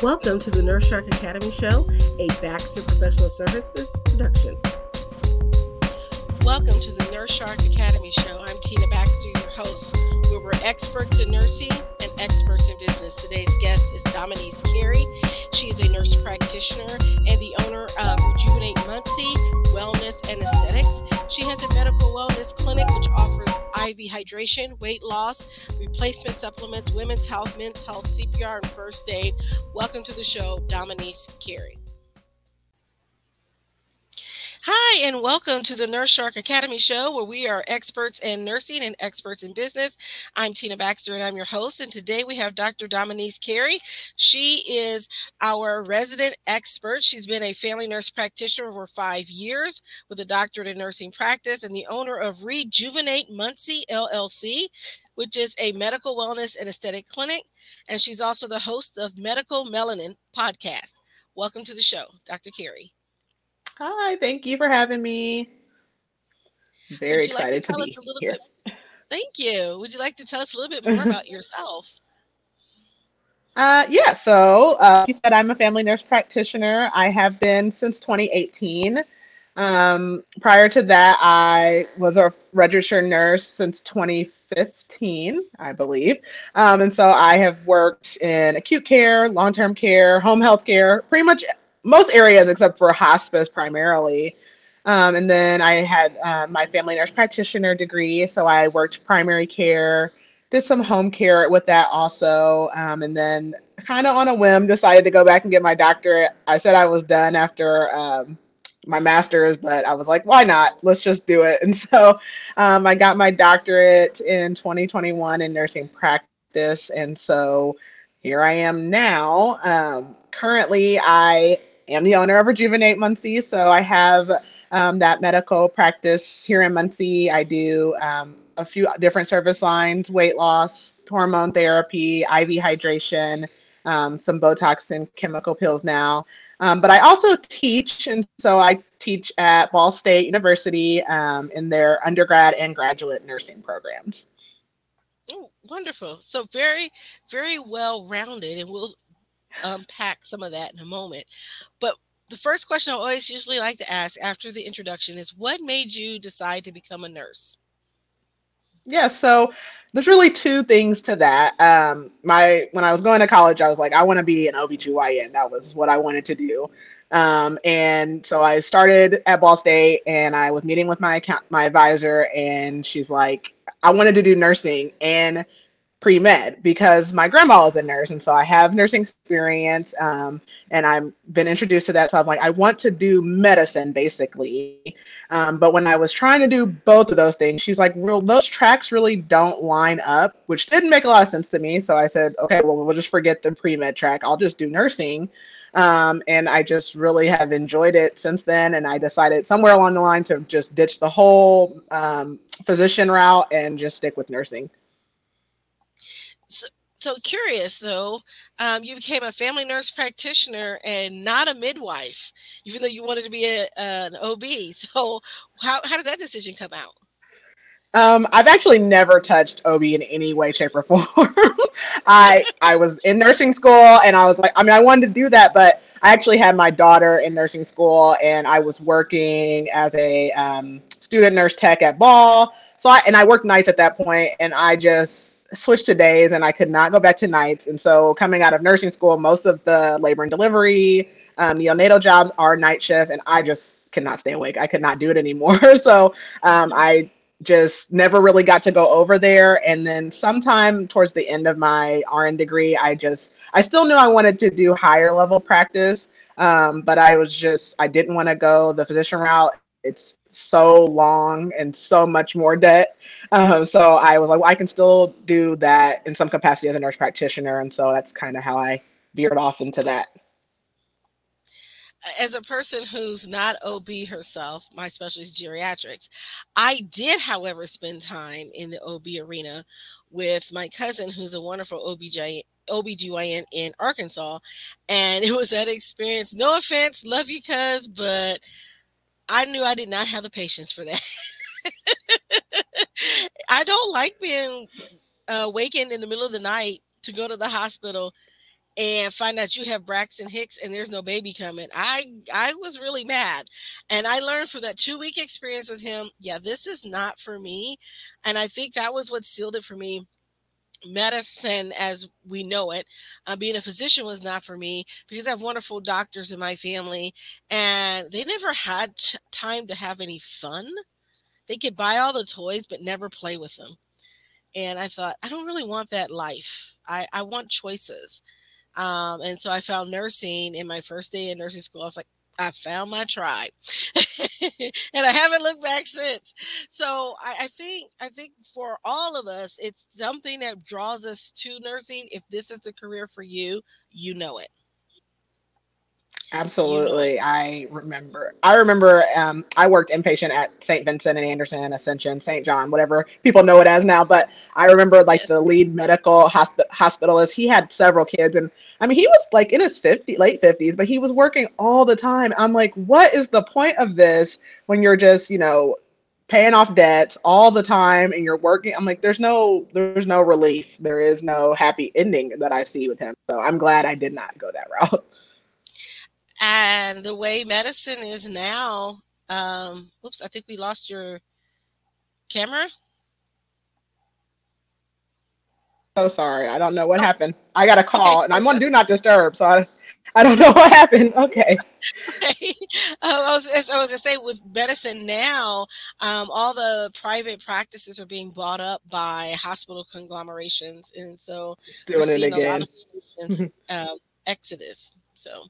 Welcome to the Nurse Shark Academy Show, a Baxter Professional Services production. Welcome to the Nurse Shark Academy Show. I'm Tina Baxter, your host, where we're experts in nursing and experts in business. Today's guest is Dominyse Carey. She is a nurse practitioner and the owner of Rejuvenate Muncie Wellness and Aesthetics. She has a medical wellness clinic which offers IV hydration, weight loss, replacement supplements, women's health, men's health, CPR, and first aid. Welcome to the show, Dominyse Carey. Hi, and welcome to the Nurse Shark Academy show, where we are experts in nursing and experts in business. I'm Tina Baxter, and I'm your host. And today we have Dr. Dominyse Carey. She is our resident expert. She's been a family nurse practitioner for five years with a doctorate in nursing practice and the owner of Rejuvenate Muncie LLC, which is a medical wellness and aesthetic clinic. And she's also the host of Medical Melanin podcast. Welcome to the show, Dr. Carey. Hi, thank you for having me. Very excited like to, to be here. Bit, thank you. Would you like to tell us a little bit more about yourself? Uh, yeah, so uh, you said I'm a family nurse practitioner. I have been since 2018. Um, prior to that, I was a registered nurse since 2015, I believe. Um, and so I have worked in acute care, long term care, home health care, pretty much most areas except for hospice primarily. Um, and then I had uh, my family nurse practitioner degree, so I worked primary care, did some home care with that also, um, and then kind of on a whim decided to go back and get my doctorate. I said I was done after um, my master's, but I was like, why not? Let's just do it. And so um, I got my doctorate in 2021 in nursing practice, and so here I am now. Um, currently, I am the owner of Rejuvenate Muncie, so I have um, that medical practice here in Muncie. I do um, a few different service lines: weight loss, hormone therapy, IV hydration, um, some Botox and chemical peels now. Um, but I also teach, and so I teach at Ball State University um, in their undergrad and graduate nursing programs. Oh, wonderful! So very, very well rounded, and we'll unpack some of that in a moment. But the first question I always usually like to ask after the introduction is what made you decide to become a nurse? Yeah, so there's really two things to that. Um, my when I was going to college, I was like, I want to be an OBGYN. That was what I wanted to do. Um, and so I started at Ball State and I was meeting with my account my advisor and she's like, I wanted to do nursing and pre med because my grandma is a nurse, and so I have nursing experience, um, and I've been introduced to that. So I'm like, I want to do medicine basically. Um, but when I was trying to do both of those things, she's like, "Well, those tracks really don't line up," which didn't make a lot of sense to me. So I said, "Okay, well, we'll just forget the pre med track. I'll just do nursing." Um, and I just really have enjoyed it since then. And I decided somewhere along the line to just ditch the whole um, physician route and just stick with nursing. So, curious though, um, you became a family nurse practitioner and not a midwife, even though you wanted to be a, an OB. So, how, how did that decision come out? Um, I've actually never touched OB in any way, shape, or form. I I was in nursing school and I was like, I mean, I wanted to do that, but I actually had my daughter in nursing school and I was working as a um, student nurse tech at Ball. So I and I worked nights at that point, and I just switched to days and I could not go back to nights. And so coming out of nursing school, most of the labor and delivery, um, neonatal jobs are night shift, and I just could not stay awake. I could not do it anymore. so um, I just never really got to go over there. And then sometime towards the end of my RN degree, I just I still knew I wanted to do higher level practice. Um, but I was just I didn't want to go the physician route it's so long and so much more debt. Um, so I was like, well, I can still do that in some capacity as a nurse practitioner. And so that's kind of how I veered off into that. As a person who's not OB herself, my specialty is geriatrics. I did, however, spend time in the OB arena with my cousin, who's a wonderful OBGYN, OBGYN in Arkansas. And it was that experience. No offense, love you, cuz, but I knew I did not have the patience for that. I don't like being uh, awakened in the middle of the night to go to the hospital and find out you have Braxton Hicks and there's no baby coming. I I was really mad. And I learned from that 2 week experience with him, yeah, this is not for me. And I think that was what sealed it for me medicine as we know it. Uh, being a physician was not for me because i have wonderful doctors in my family and they never had t- time to have any fun. They could buy all the toys but never play with them. And i thought i don't really want that life. I, I want choices. Um, and so i found nursing in my first day in nursing school. I was like I found my tribe, and I haven't looked back since. So I, I, think I think for all of us, it's something that draws us to nursing. If this is the career for you, you know it. Absolutely. I remember. I remember um, I worked inpatient at St. Vincent and Anderson, Ascension, St. John, whatever people know it as now. But I remember like yes. the lead medical hosp- hospitalist, he had several kids. And I mean, he was like in his 50, late 50s, but he was working all the time. I'm like, what is the point of this when you're just, you know, paying off debts all the time and you're working i'm like there's no there's no relief there is no happy ending that i see with him so i'm glad i did not go that route and the way medicine is now um oops i think we lost your camera so sorry i don't know what oh. happened i got a call okay. and i'm on do not disturb so i i don't know what happened okay, okay. Uh, I, was, I was gonna say with medicine now um, all the private practices are being bought up by hospital conglomerations and so doing it again um, exodus so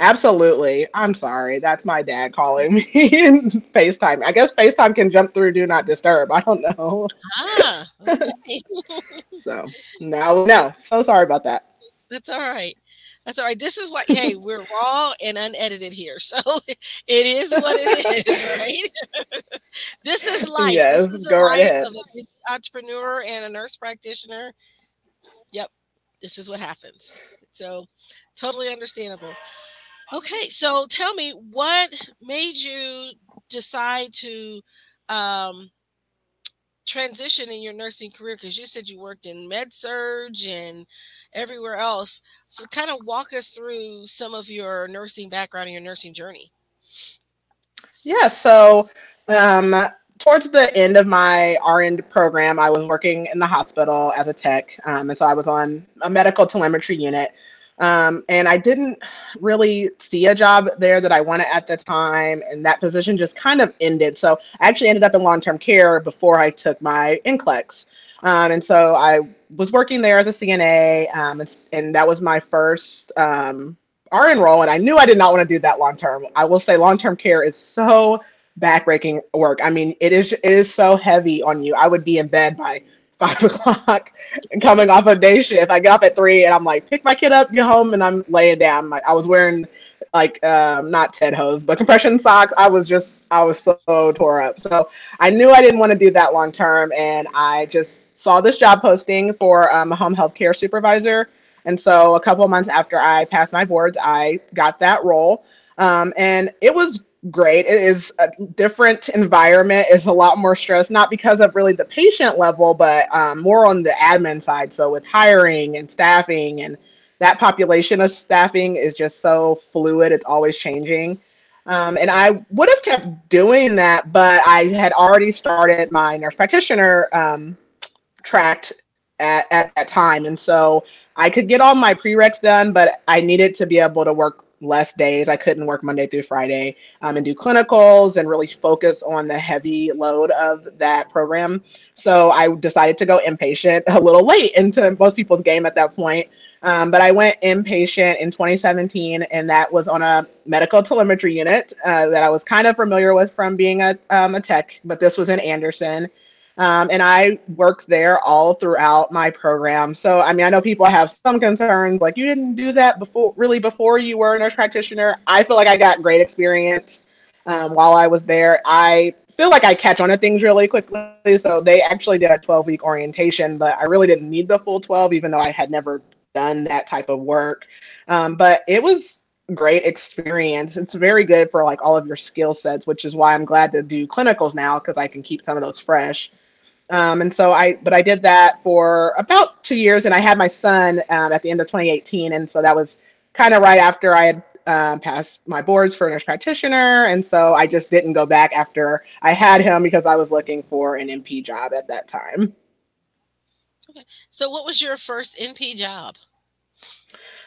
Absolutely. I'm sorry. That's my dad calling me in FaceTime. I guess FaceTime can jump through do not disturb. I don't know. Ah, okay. so no, no. So sorry about that. That's all right. That's all right. This is what hey, we're raw and unedited here. So it is what it is, right? this is life. Yes, this is go right ahead. of an entrepreneur and a nurse practitioner. Yep. This is what happens. So totally understandable. Okay, so tell me what made you decide to um, transition in your nursing career? Because you said you worked in med surg and everywhere else. So, kind of walk us through some of your nursing background and your nursing journey. Yeah, so um, towards the end of my RN program, I was working in the hospital as a tech. Um, and so I was on a medical telemetry unit. Um, and I didn't really see a job there that I wanted at the time, and that position just kind of ended. So I actually ended up in long term care before I took my NCLEX. Um, and so I was working there as a CNA, um, and, and, that was my first um, RN role. And I knew I did not want to do that long term. I will say long term care is so backbreaking work. I mean, it is it is so heavy on you. I would be in bed by five o'clock and coming off a day shift. I get up at three and I'm like, pick my kid up, get home, and I'm laying down. Like I was wearing like um, not Ted hose, but compression socks. I was just I was so tore up. So I knew I didn't want to do that long term, and I just saw this job posting for um, a home health care supervisor. And so a couple months after I passed my boards, I got that role. Um, and it was great. It is a different environment. It's a lot more stress, not because of really the patient level, but um, more on the admin side. So with hiring and staffing, and that population of staffing is just so fluid. It's always changing. Um, and I would have kept doing that, but I had already started my nurse practitioner um, tract at, at that time. And so I could get all my prereqs done, but I needed to be able to work less days. I couldn't work Monday through Friday um, and do clinicals and really focus on the heavy load of that program. So I decided to go inpatient a little late into most people's game at that point. Um, but I went inpatient in 2017, and that was on a medical telemetry unit uh, that I was kind of familiar with from being a, um, a tech, but this was in Anderson. Um, and I worked there all throughout my program. So, I mean, I know people have some concerns, like you didn't do that before, really before you were a nurse practitioner. I feel like I got great experience um, while I was there. I feel like I catch on to things really quickly. So they actually did a 12 week orientation, but I really didn't need the full 12, even though I had never done that type of work. Um, but it was great experience. It's very good for like all of your skill sets, which is why I'm glad to do clinicals now because I can keep some of those fresh. Um, and so I, but I did that for about two years, and I had my son um, at the end of 2018, and so that was kind of right after I had um, passed my boards for nurse practitioner, and so I just didn't go back after I had him because I was looking for an NP job at that time. Okay, so what was your first NP job?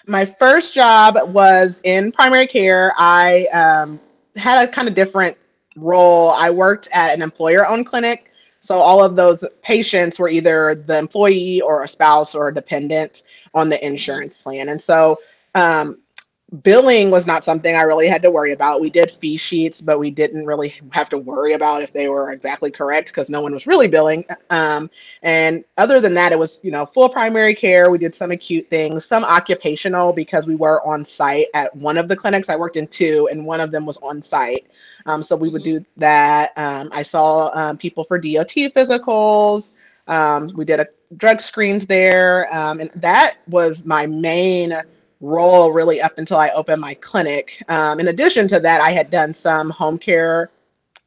My first job was in primary care. I um, had a kind of different role. I worked at an employer-owned clinic. So all of those patients were either the employee or a spouse or a dependent on the insurance plan. And so um, billing was not something I really had to worry about. We did fee sheets, but we didn't really have to worry about if they were exactly correct because no one was really billing. Um, and other than that, it was you know full primary care. We did some acute things, some occupational because we were on site at one of the clinics. I worked in two, and one of them was on site. Um, so we would do that. Um, I saw um, people for DOT physicals. Um, we did a drug screens there, um, and that was my main role really up until I opened my clinic. Um, in addition to that, I had done some home care,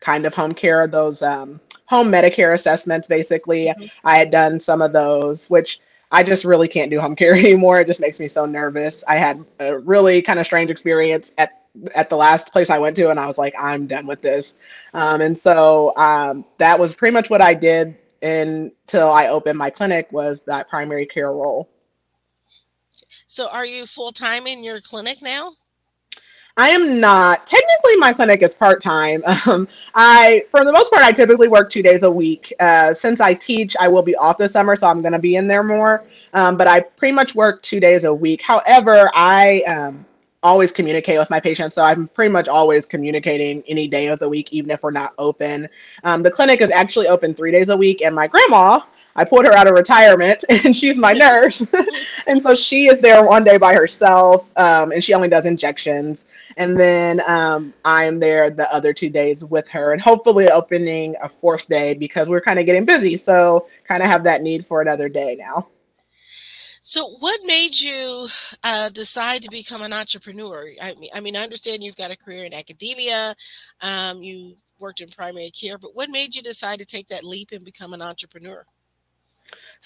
kind of home care, those um, home Medicare assessments, basically. Mm-hmm. I had done some of those, which I just really can't do home care anymore. It just makes me so nervous. I had a really kind of strange experience at at the last place I went to, and I was like, I'm done with this. Um, and so um, that was pretty much what I did until I opened my clinic was that primary care role. So are you full time in your clinic now? I am not. Technically, my clinic is part time. Um, I, for the most part, I typically work two days a week. Uh, since I teach, I will be off this summer, so I'm going to be in there more. Um, but I pretty much work two days a week. However, I um, always communicate with my patients. So I'm pretty much always communicating any day of the week, even if we're not open. Um, the clinic is actually open three days a week, and my grandma, I pulled her out of retirement, and she's my nurse. and so she is there one day by herself, um, and she only does injections. And then um, I'm there the other two days with her, and hopefully opening a fourth day because we're kind of getting busy. So kind of have that need for another day now. So, what made you uh, decide to become an entrepreneur? I mean, I mean, I understand you've got a career in academia, um, you worked in primary care, but what made you decide to take that leap and become an entrepreneur?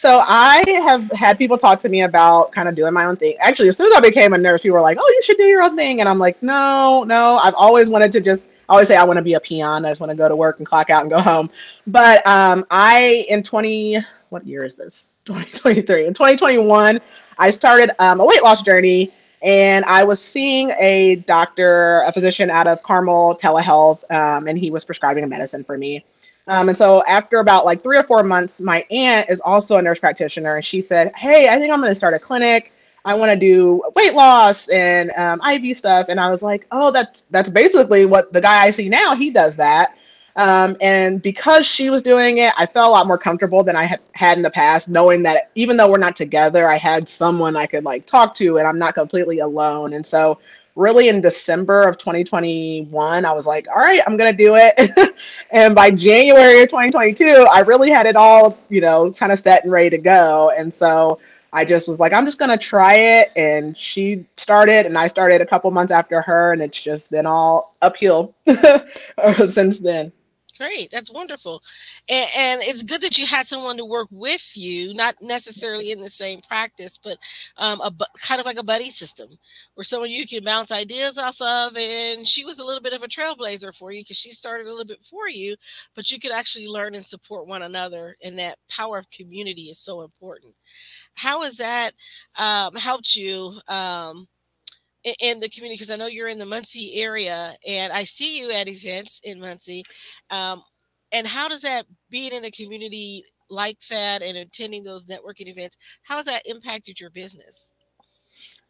So I have had people talk to me about kind of doing my own thing. Actually, as soon as I became a nurse, people were like, "Oh, you should do your own thing," and I'm like, "No, no. I've always wanted to just." I always say I want to be a peon. I just want to go to work and clock out and go home. But um, I in 20 what year is this? 2023. In 2021, I started um, a weight loss journey and I was seeing a doctor, a physician out of Carmel Telehealth, um, and he was prescribing a medicine for me. Um, and so after about like three or four months, my aunt is also a nurse practitioner, and she said, "Hey, I think I'm going to start a clinic. I want to do weight loss and um, IV stuff." And I was like, "Oh, that's that's basically what the guy I see now. He does that." Um, and because she was doing it, I felt a lot more comfortable than I had had in the past, knowing that even though we're not together, I had someone I could like talk to and I'm not completely alone. And so, really, in December of 2021, I was like, all right, I'm going to do it. and by January of 2022, I really had it all, you know, kind of set and ready to go. And so, I just was like, I'm just gonna try it. And she started, and I started a couple months after her, and it's just been all uphill since then. Great, that's wonderful, and, and, it's good that you had someone to work with you, not necessarily in the same practice, but um, a kind of like a buddy system, where someone you can bounce ideas off of. And she was a little bit of a trailblazer for you because she started a little bit for you, but you could actually learn and support one another, and that power of community is so important. How has that um, helped you? Um, in the community because I know you're in the Muncie area and I see you at events in Muncie. Um, and how does that being in a community like that and attending those networking events, how has that impacted your business?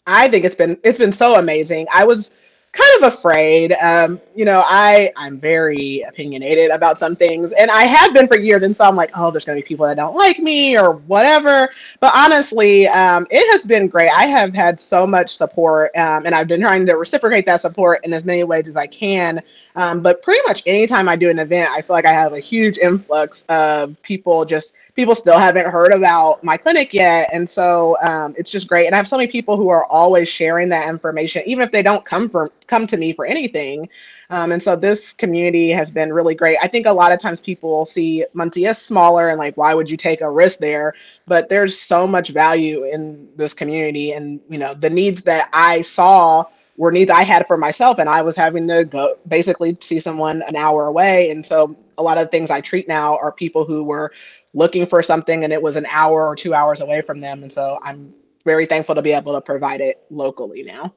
I think it's been it's been so amazing. I was kind of afraid. Um, you know, I I'm very opinionated about some things, and I have been for years. And so I'm like, oh, there's gonna be people that don't like me or whatever. But honestly, um, it has been great. I have had so much support, um, and I've been trying to reciprocate that support in as many ways as I can. Um, but pretty much anytime I do an event, I feel like I have a huge influx of people just people still haven't heard about my clinic yet. And so um, it's just great. And I have so many people who are always sharing that information, even if they don't come from come to me for anything. Um, and so this community has been really great. I think a lot of times people see Muncie as smaller and like, why would you take a risk there? But there's so much value in this community, and you know the needs that I saw were needs I had for myself, and I was having to go basically see someone an hour away. And so a lot of the things I treat now are people who were looking for something and it was an hour or two hours away from them. And so I'm very thankful to be able to provide it locally now.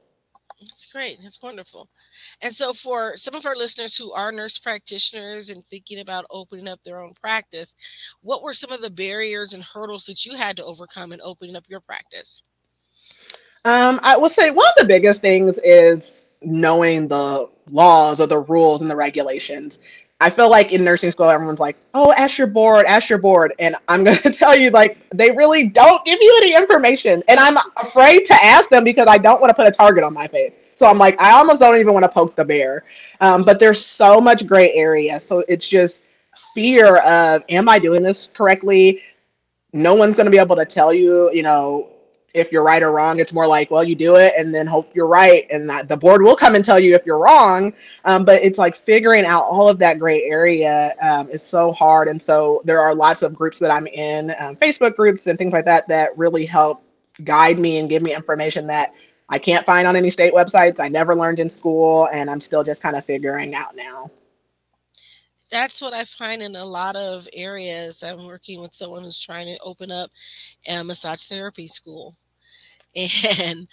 That's great. That's wonderful. And so, for some of our listeners who are nurse practitioners and thinking about opening up their own practice, what were some of the barriers and hurdles that you had to overcome in opening up your practice? Um, I will say one of the biggest things is knowing the laws or the rules and the regulations. I feel like in nursing school, everyone's like, oh, ask your board, ask your board. And I'm going to tell you, like, they really don't give you any information. And I'm afraid to ask them because I don't want to put a target on my face. So I'm like, I almost don't even want to poke the bear. Um, but there's so much gray area. So it's just fear of, am I doing this correctly? No one's going to be able to tell you, you know, if you're right or wrong. It's more like, well, you do it and then hope you're right, and that the board will come and tell you if you're wrong. Um, but it's like figuring out all of that gray area um, is so hard, and so there are lots of groups that I'm in, um, Facebook groups and things like that, that really help guide me and give me information that I can't find on any state websites. I never learned in school, and I'm still just kind of figuring out now that's what I find in a lot of areas. I'm working with someone who's trying to open up a massage therapy school and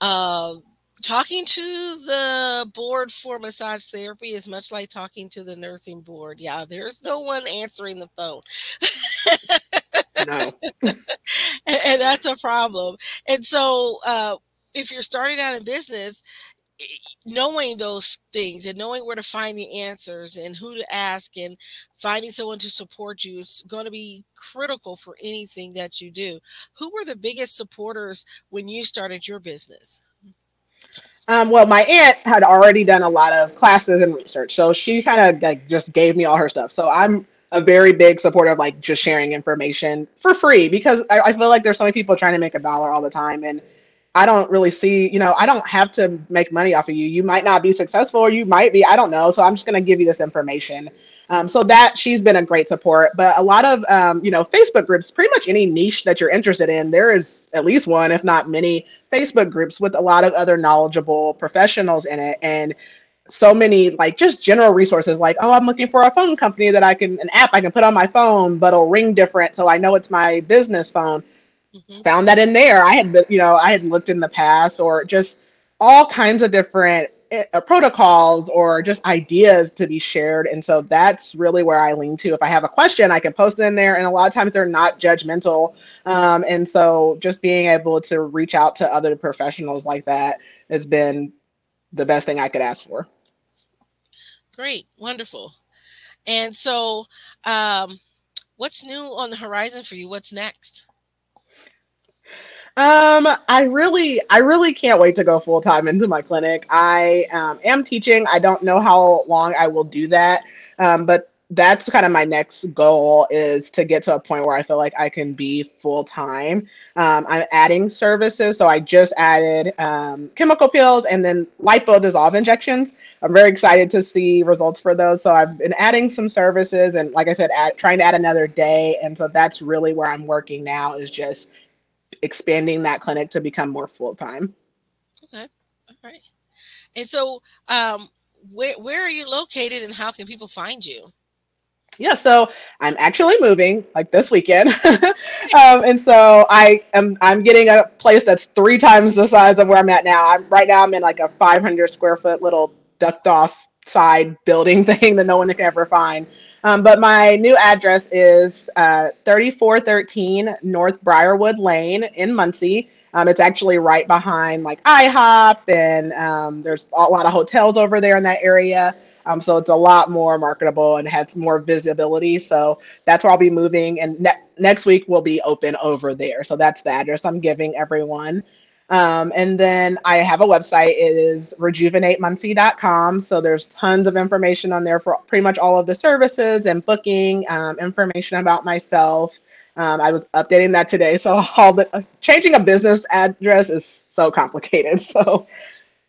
uh, talking to the board for massage therapy is much like talking to the nursing board. Yeah, there's no one answering the phone. no. and, and, that's a problem. And so, uh, if you're starting out in business, knowing those things and knowing where to find the answers and who to ask and finding someone to support you is going to be critical for anything that you do. Who were the biggest supporters when you started your business? Um, well, my aunt had already done a lot of classes and research, so she kind of like just gave me all her stuff. So I'm a very big supporter of like just sharing information for free because I, I feel like there's so many people trying to make a dollar all the time and I don't really see, you know, I don't have to make money off of you. You might not be successful or you might be, I don't know. So I'm just going to give you this information. Um, so that she's been a great support. But a lot of, um, you know, Facebook groups, pretty much any niche that you're interested in, there is at least one, if not many, Facebook groups with a lot of other knowledgeable professionals in it. And so many like just general resources like oh i'm looking for a phone company that i can an app i can put on my phone but it'll ring different so i know it's my business phone mm-hmm. found that in there. I had, you know, I had looked in the past or just all kinds of different uh, protocols or just ideas to be shared. And so that's really where I lean to. If I have a question, I can post it in there. And a lot of times they're not judgmental. Um, and so just being able to reach out to other professionals like that has been the best thing I could ask for. Great. Wonderful. And so, um, what's new on the horizon for you? What's next? Um, I really, I really can't wait to go full time into my clinic. I um, am teaching. I don't know how long I will do that, um, but that's kind of my next goal is to get to a point where I feel like I can be full time. Um, I'm adding services, so I just added um, chemical peels and then lipo dissolve injections. I'm very excited to see results for those. So I've been adding some services, and like I said, add, trying to add another day, and so that's really where I'm working now is just expanding that clinic to become more full time. Okay. All right. And so, um, where where are you located, and how can people find you? Yeah, so I'm actually moving like this weekend, um, and so I am I'm getting a place that's three times the size of where I'm at now. I'm right now I'm in like a 500 square foot little ducked off side building thing that no one can ever find. Um, but my new address is uh, 3413 North Briarwood Lane in Muncie. Um, it's actually right behind like IHOP, and um, there's a lot of hotels over there in that area. Um, so it's a lot more marketable and has more visibility. So that's where I'll be moving. And ne- next week we'll be open over there. So that's the address I'm giving everyone. Um, and then I have a website. It is rejuvenatemuncie.com. So there's tons of information on there for pretty much all of the services and booking um, information about myself. Um, I was updating that today. So all the uh, changing a business address is so complicated. So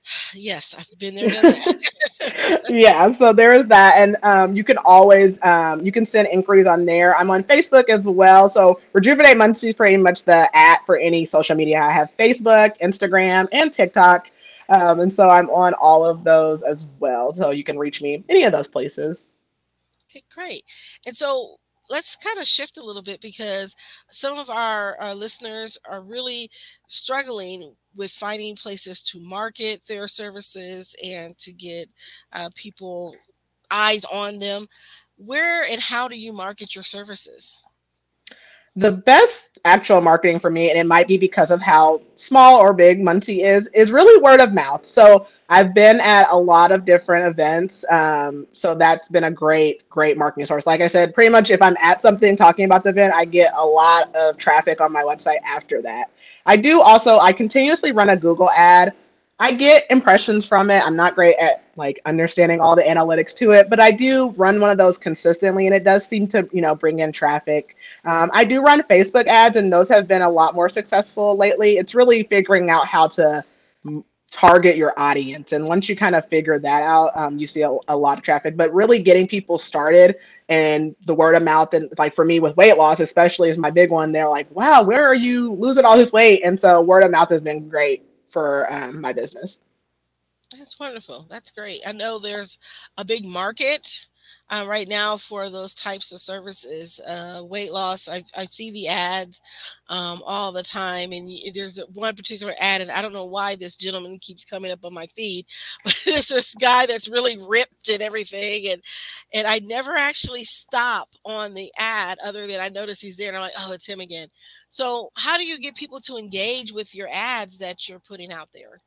yes, I've been there. yeah, so there is that, and um, you can always um, you can send inquiries on there. I'm on Facebook as well. So Rejuvenate Muncie is pretty much the at for any social media. I have Facebook, Instagram, and TikTok, um, and so I'm on all of those as well. So you can reach me any of those places. Okay, great. And so let's kind of shift a little bit because some of our, our listeners are really struggling with finding places to market their services and to get uh, people eyes on them. Where and how do you market your services? The best actual marketing for me, and it might be because of how small or big Muncie is, is really word of mouth. So I've been at a lot of different events. Um, so that's been a great, great marketing source. Like I said, pretty much if I'm at something talking about the event, I get a lot of traffic on my website after that. I do also, I continuously run a Google ad. I get impressions from it. I'm not great at like understanding all the analytics to it, but I do run one of those consistently and it does seem to, you know, bring in traffic. Um, I do run Facebook ads, and those have been a lot more successful lately. It's really figuring out how to target your audience. And once you kind of figure that out, um, you see a, a, lot of traffic. But really getting people started and the word of mouth, and like for me with weight loss, especially is my big one. They're like, wow, where are you losing all this weight? And so word of mouth has been great for um, my business. That's wonderful. That's great. I know there's a big market uh, right now for those types of services. Uh, weight loss, I, I see the ads um, all the time, and there's one particular ad, and I don't know why this gentleman keeps coming up on my feed, but there's this guy that's really ripped and everything, and and I never actually stop on the ad other than I notice he's there, and I'm like, oh, it's him again. So, how do you get people to engage with your ads that you're putting out there?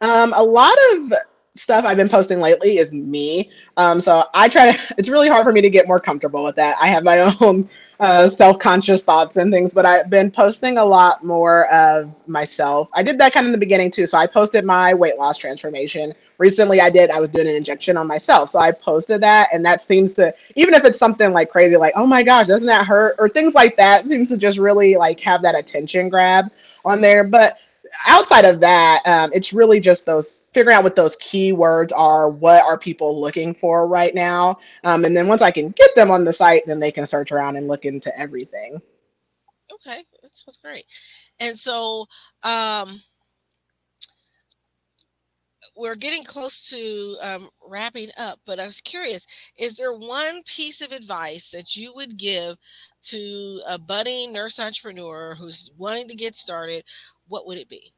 Um, a lot of stuff I've been posting lately is me. Um, so I try to, it's really hard for me to get more comfortable with that. I have my own uh, self conscious thoughts and things, but I've been posting a lot more of myself. I did that kind of in the beginning too. So I posted my weight loss transformation. Recently, I did, I was doing an injection on myself. So I posted that, and that seems to, even if it's something like crazy, like, oh my gosh, doesn't that hurt? Or things like that, seems to just really like have that attention grab on there. But outside of that, um, it's really just those figuring out what those keywords are, what are people looking for right now. Um, and then once I can get them on the site, then they can search around and look into everything. Okay, that sounds great. And so um, we're getting close to um, wrapping up, but I was curious is there one piece of advice that you would give to a budding nurse entrepreneur who's wanting to get started? What would it be?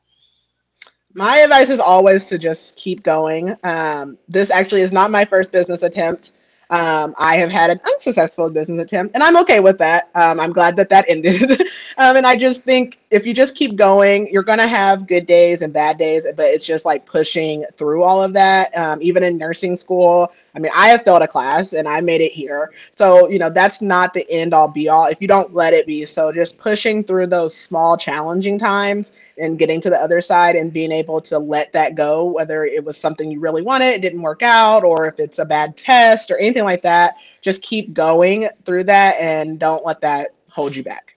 My advice is always to just keep going. Um, this actually is not my first business attempt. Um, I have had an unsuccessful business attempt, and I'm okay with that. Um, I'm glad that that ended. um, and I just think if you just keep going, you're going to have good days and bad days, but it's just like pushing through all of that. Um, even in nursing school, I mean, I have failed a class and I made it here. So, you know, that's not the end all be all if you don't let it be. So, just pushing through those small, challenging times and getting to the other side and being able to let that go, whether it was something you really wanted, it didn't work out, or if it's a bad test or anything like that, just keep going through that and don't let that hold you back.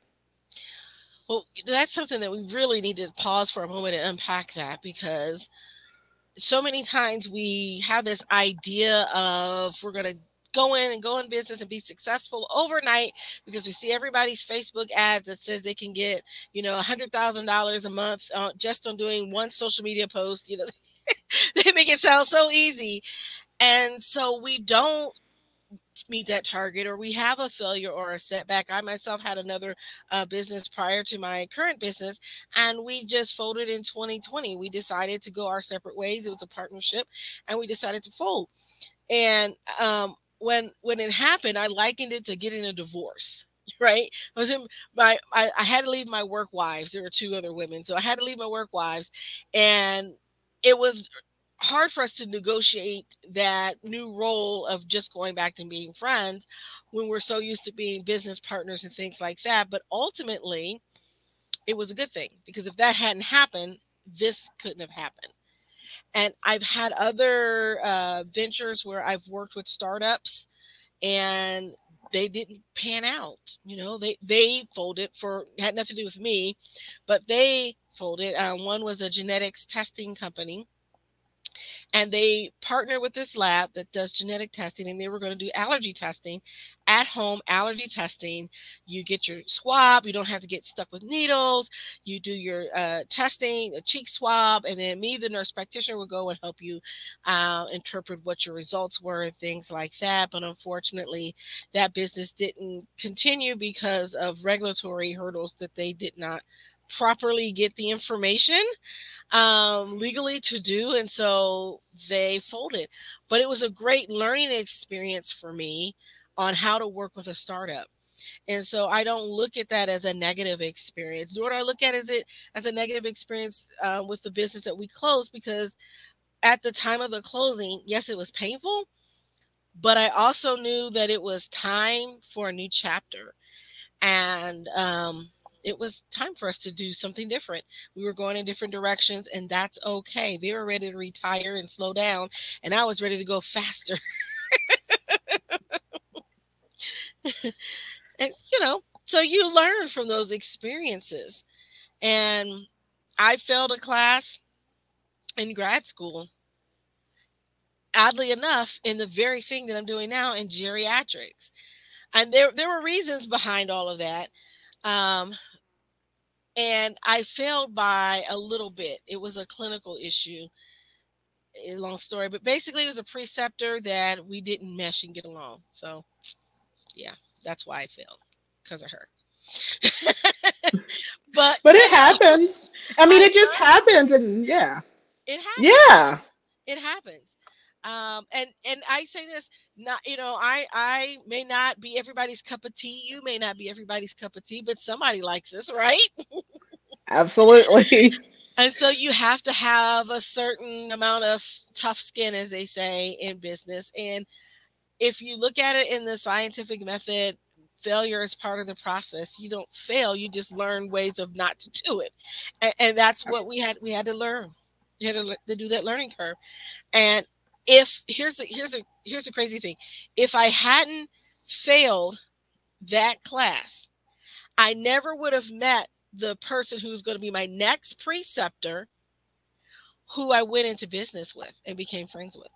Well, that's something that we really need to pause for a moment and unpack that because so many times we have this idea of we're going to go in and go in business and be successful overnight because we see everybody's Facebook ads that says they can get, you know, a hundred thousand dollars a month uh, just on doing one social media post. You know, they make it sound so easy, and so we don't meet that target or we have a failure or a setback. I myself had another uh, business prior to my current business and we just folded in 2020. We decided to go our separate ways. It was a partnership and we decided to fold. And um, when when it happened, I likened it to getting a divorce right? I was in my I, I, had to leave my work wives. There were two other women, so I had to leave my work wives, and it was hard for us to negotiate that new role of just going back to being friends when we're so used to being business partners and things like that. But ultimately, it was a good thing because if that hadn't happened, this couldn't have happened. And I've had other uh, ventures where I've worked with startups and they didn't pan out. You know, they they folded for had nothing to do with me, but they folded. Um, one was a genetics testing company and they partnered with this lab that does genetic testing and they were going to do allergy testing at home allergy testing. You get your swab you don't have to get stuck with needles. You do your uh, testing a cheek swab and then me the nurse practitioner will go and help you uh, interpret what your results were and things like that. But unfortunately that business didn't continue because of regulatory hurdles that they did not properly get the information um, legally to do. And so they folded. But it was a great learning experience for me on how to work with a startup. And so I don't look at that as a negative experience, nor do I look at is it as a negative experience uh, with the business that we closed because at the time of the closing, yes, it was painful, but I also knew that it was time for a new chapter. And um, it was time for us to do something different. We were going in different directions, and that's okay. They were ready to retire and slow down, and I was ready to go faster. and you know, so you learn from those experiences. And I failed a class in grad school. Oddly enough, in the very thing that I'm doing now in geriatrics. And there, there were reasons behind all of that. Um, and I failed by a little bit. It was a clinical issue. A long story, but basically, it was a preceptor that we didn't mesh and get along. So, yeah, that's why I failed because of her. but but it happens. I mean, I it just happens, and yeah, it happens. Yeah, it happens. Um, and and I say this, not you know, I I may not be everybody's cup of tea. You may not be everybody's cup of tea, but somebody likes us, right? Absolutely. and so you have to have a certain amount of tough skin, as they say in business. And if you look at it in the scientific method, failure is part of the process. You don't fail; you just learn ways of not to do it, and, and that's what we had. We had to learn. You had to, to do that learning curve, and if here's a here's a here's a crazy thing. If i hadn't failed that class i never would have met the person who's going to be my next preceptor who i went into business with and became friends with.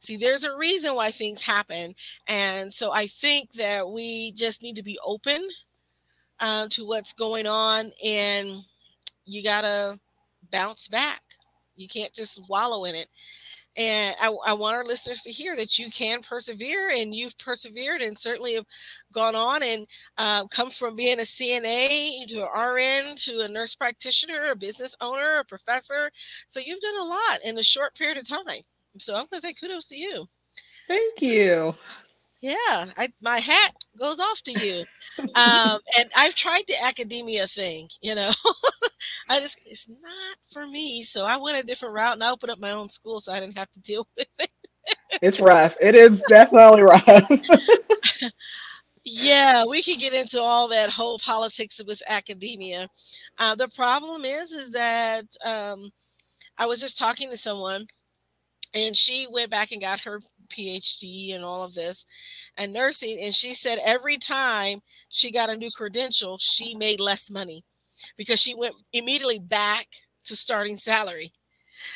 See there's a reason why things happen and so i think that we just need to be open uh, to what's going on and you gotta bounce back. You can't just wallow in it and I, I, want our listeners to hear that you can persevere and you've persevered and certainly have gone on and uh, come from being a CNA to an RN to a nurse practitioner, a business owner, a professor. So you've done a lot in a short period of time. So I'm going to say kudos to you. Thank you. Yeah, I, my hat goes off to you. um, and I've tried the academia thing, you know. I just it's not for me. So I went a different route and I opened up my own school so I didn't have to deal with it. it's rough. It is definitely rough. yeah, we can get into all that whole politics with academia. Uh, the problem is, is that um, I was just talking to someone, and she went back and got her PhD and all of this and nursing. And she said every time she got a new credential, she made less money because she went immediately back to starting salary.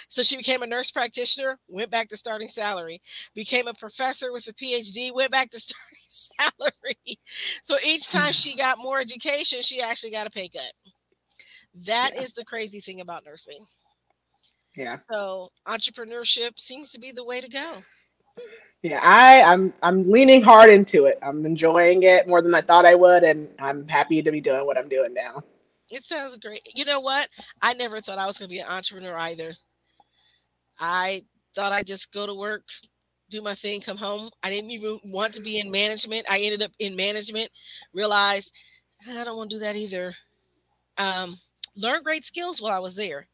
So she became a nurse practitioner, went back to starting salary, became a professor with a PhD, went back to starting salary. So each time she mm. got more education, she actually got a pay cut. That yeah. is the crazy thing about nursing. Yeah. So entrepreneurship seems to be the way to go yeah i i'm i'm leaning hard into it. I'm enjoying it more than i thought i would and i'm happy to be doing what i'm doing now. It sounds great. You know what? I never thought i was going to be an entrepreneur either. I thought i'd just go to work do my thing come home. I didn't even want to be in management. I ended up in management realized i don't want to do that either. Um, learned great skills while i was there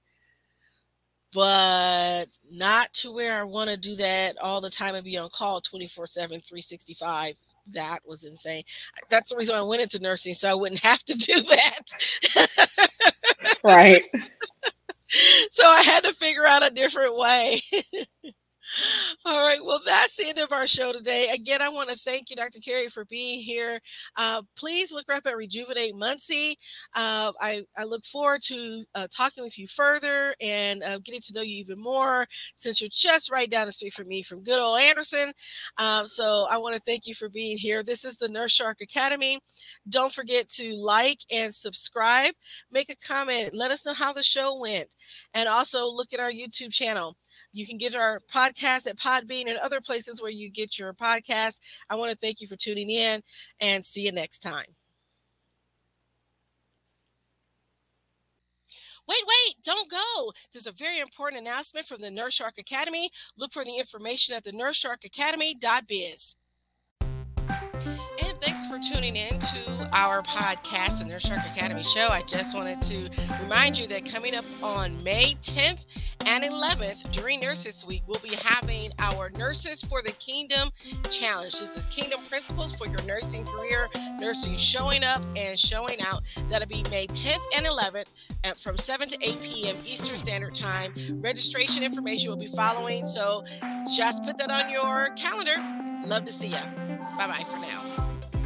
but not to where I want to do that all the time and be on call 24 7, 365 that was insane. That's the reason I went into nursing, so I wouldn't have to do that. right. so I had to figure out a different way. All right. Well, that's the end of our show today. Again, I want to thank you, Dr. Carey, for being here. Uh, please look up at Rejuvenate Muncie. Uh, I, I look forward to uh, talking with you further and uh, getting to know you even more since you're just right down the street from me from good old Anderson. Um, so I want to thank you for being here. This is the Nurse Shark Academy. Don't forget to like and subscribe, make a comment, let us know how the show went, and also look at our YouTube channel. You can get our podcast at Podbean and other places where you get your podcast. I want to thank you for tuning in and see you next time. Wait, wait, don't go. There's a very important announcement from the Nurse Shark Academy. Look for the information at the nursesharkacademy.biz. Thanks for tuning in to our podcast, the Nurse Shark Academy Show. I just wanted to remind you that coming up on May 10th, and 11th, during Nurses Week, we'll be having our Nurses for the Kingdom Challenge. This is Kingdom Principles for Your Nursing Career, Nursing Showing Up and Showing Out. That'll be May 10th and 11th at, from 7 to 8 p.m. Eastern Standard Time. Registration information will be following, so just put that on your calendar. Love to see you. Bye bye for now.